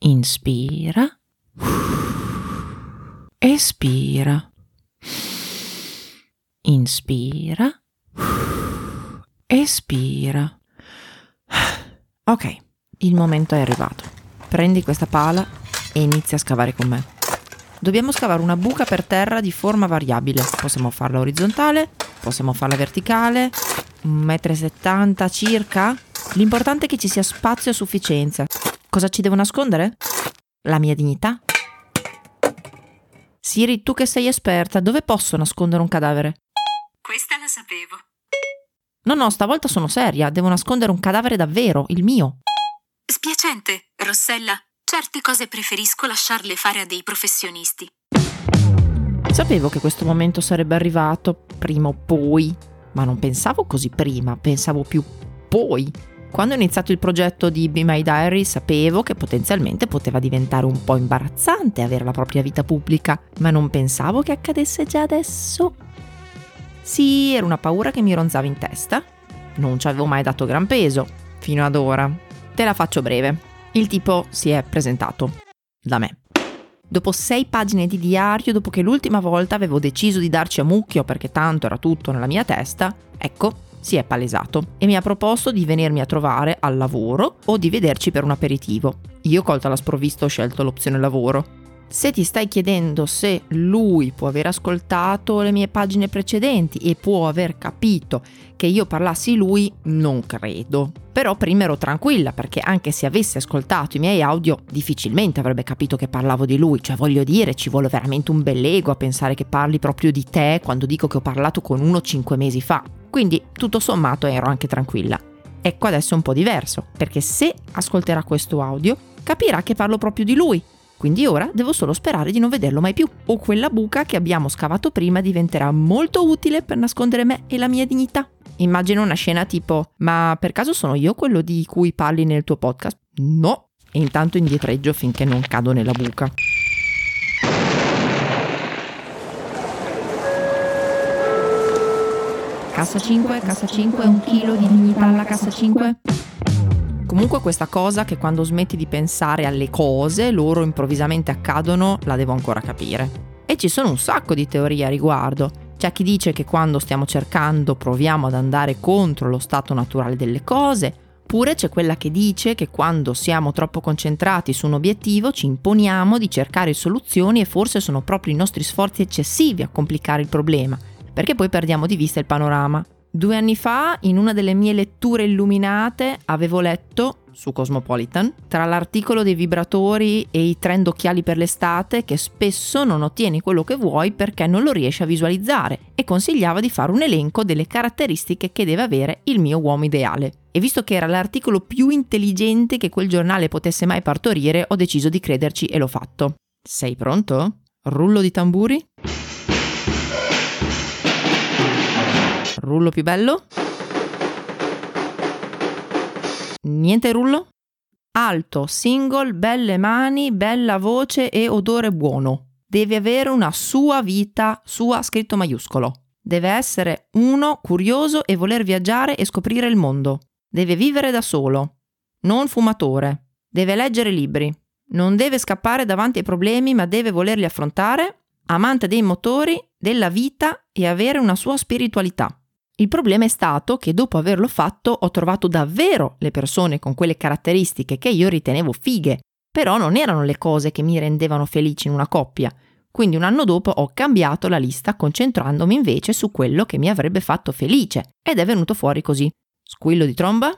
Inspira. Espira. Inspira. Espira. Ok, il momento è arrivato. Prendi questa pala e inizia a scavare con me. Dobbiamo scavare una buca per terra di forma variabile. Possiamo farla orizzontale, possiamo farla verticale, 1,70 m circa. L'importante è che ci sia spazio a sufficienza. Cosa ci devo nascondere? La mia dignità? Siri, tu che sei esperta, dove posso nascondere un cadavere? Questa la sapevo. No, no, stavolta sono seria, devo nascondere un cadavere davvero, il mio. Spiacente, Rossella. Certe cose preferisco lasciarle fare a dei professionisti. Sapevo che questo momento sarebbe arrivato, prima o poi, ma non pensavo così prima, pensavo più poi. Quando ho iniziato il progetto di Be My Diary sapevo che potenzialmente poteva diventare un po' imbarazzante avere la propria vita pubblica, ma non pensavo che accadesse già adesso. Sì, era una paura che mi ronzava in testa. Non ci avevo mai dato gran peso, fino ad ora. Te la faccio breve. Il tipo si è presentato. Da me. Dopo sei pagine di diario, dopo che l'ultima volta avevo deciso di darci a mucchio perché tanto era tutto nella mia testa, ecco, si è palesato e mi ha proposto di venirmi a trovare al lavoro o di vederci per un aperitivo. Io colta la sprovvista ho scelto l'opzione lavoro. Se ti stai chiedendo se lui può aver ascoltato le mie pagine precedenti e può aver capito che io parlassi lui, non credo. Però prima ero tranquilla perché anche se avesse ascoltato i miei audio difficilmente avrebbe capito che parlavo di lui, cioè voglio dire ci vuole veramente un bell'ego a pensare che parli proprio di te quando dico che ho parlato con uno cinque mesi fa. Quindi tutto sommato ero anche tranquilla. Ecco adesso è un po' diverso, perché se ascolterà questo audio capirà che parlo proprio di lui. Quindi ora devo solo sperare di non vederlo mai più, o quella buca che abbiamo scavato prima diventerà molto utile per nascondere me e la mia dignità. Immagino una scena tipo: Ma per caso sono io quello di cui parli nel tuo podcast? No! E intanto indietreggio finché non cado nella buca. Cassa 5, cassa 5, un chilo di dignità alla cassa 5. Comunque questa cosa che quando smetti di pensare alle cose, loro improvvisamente accadono, la devo ancora capire. E ci sono un sacco di teorie a riguardo. C'è chi dice che quando stiamo cercando proviamo ad andare contro lo stato naturale delle cose, oppure c'è quella che dice che quando siamo troppo concentrati su un obiettivo ci imponiamo di cercare soluzioni e forse sono proprio i nostri sforzi eccessivi a complicare il problema perché poi perdiamo di vista il panorama. Due anni fa, in una delle mie letture illuminate, avevo letto su Cosmopolitan, tra l'articolo dei vibratori e i trend occhiali per l'estate, che spesso non ottieni quello che vuoi perché non lo riesci a visualizzare, e consigliava di fare un elenco delle caratteristiche che deve avere il mio uomo ideale. E visto che era l'articolo più intelligente che quel giornale potesse mai partorire, ho deciso di crederci e l'ho fatto. Sei pronto? Rullo di tamburi? Rullo più bello? Niente rullo? Alto, single, belle mani, bella voce e odore buono. Deve avere una sua vita, sua scritto maiuscolo. Deve essere uno curioso e voler viaggiare e scoprire il mondo. Deve vivere da solo. Non fumatore. Deve leggere libri. Non deve scappare davanti ai problemi ma deve volerli affrontare. Amante dei motori, della vita e avere una sua spiritualità. Il problema è stato che dopo averlo fatto ho trovato davvero le persone con quelle caratteristiche che io ritenevo fighe, però non erano le cose che mi rendevano felici in una coppia. Quindi un anno dopo ho cambiato la lista concentrandomi invece su quello che mi avrebbe fatto felice ed è venuto fuori così. Squillo di tromba?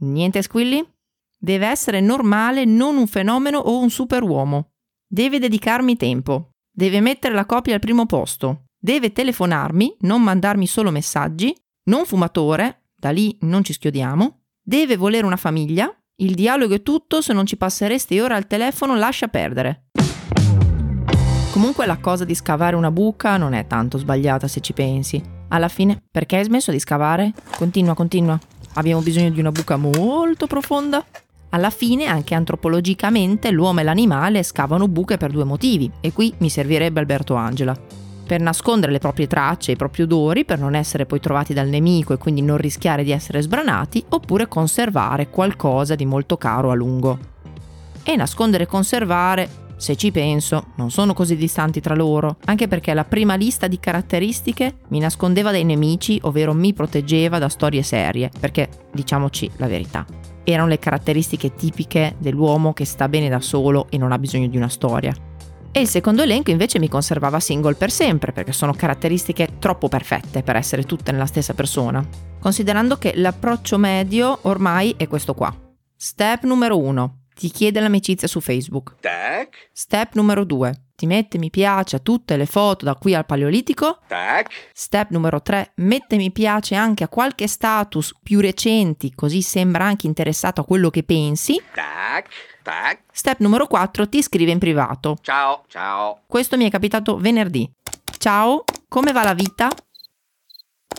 Niente squilli? Deve essere normale, non un fenomeno o un superuomo. Deve dedicarmi tempo, deve mettere la copia al primo posto, deve telefonarmi, non mandarmi solo messaggi, non fumatore, da lì non ci schiodiamo, deve volere una famiglia, il dialogo è tutto, se non ci passeresti ora al telefono lascia perdere. Comunque la cosa di scavare una buca non è tanto sbagliata se ci pensi. Alla fine, perché hai smesso di scavare? Continua, continua. Abbiamo bisogno di una buca molto profonda? Alla fine, anche antropologicamente, l'uomo e l'animale scavano buche per due motivi, e qui mi servirebbe Alberto Angela. Per nascondere le proprie tracce e i propri odori, per non essere poi trovati dal nemico e quindi non rischiare di essere sbranati, oppure conservare qualcosa di molto caro a lungo. E nascondere e conservare, se ci penso, non sono così distanti tra loro, anche perché la prima lista di caratteristiche mi nascondeva dai nemici, ovvero mi proteggeva da storie serie, perché diciamoci la verità erano le caratteristiche tipiche dell'uomo che sta bene da solo e non ha bisogno di una storia. E il secondo elenco invece mi conservava single per sempre, perché sono caratteristiche troppo perfette per essere tutte nella stessa persona. Considerando che l'approccio medio ormai è questo qua. Step numero 1. Ti chiede l'amicizia su Facebook. Tac. Step numero 2 ti mette mi piace a tutte le foto da qui al Paleolitico. Tac. Step numero 3, mette mi piace anche a qualche status più recenti, così sembra anche interessato a quello che pensi. Tac. Tac. Step numero 4, ti scrive in privato. Ciao. Ciao. Questo mi è capitato venerdì. Ciao, come va la vita?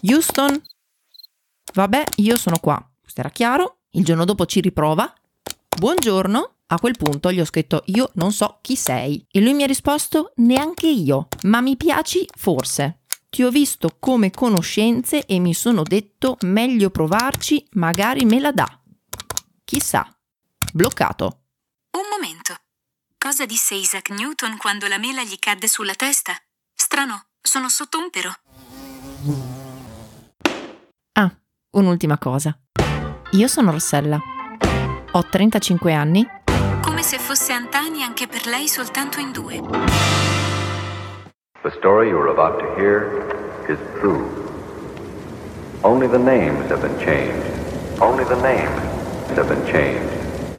Houston? Vabbè, io sono qua. Questo era chiaro. Il giorno dopo ci riprova. Buongiorno. A quel punto gli ho scritto io non so chi sei e lui mi ha risposto neanche io, ma mi piaci forse. Ti ho visto come conoscenze e mi sono detto meglio provarci, magari me la dà. Chissà. Bloccato. Un momento. Cosa disse Isaac Newton quando la mela gli cadde sulla testa? Strano, sono sotto un pero. Ah, un'ultima cosa. Io sono Rossella. Ho 35 anni se fosse Antani anche per lei soltanto in due. The story you're about to hear is true. Only the names have been changed. Only the names have been changed.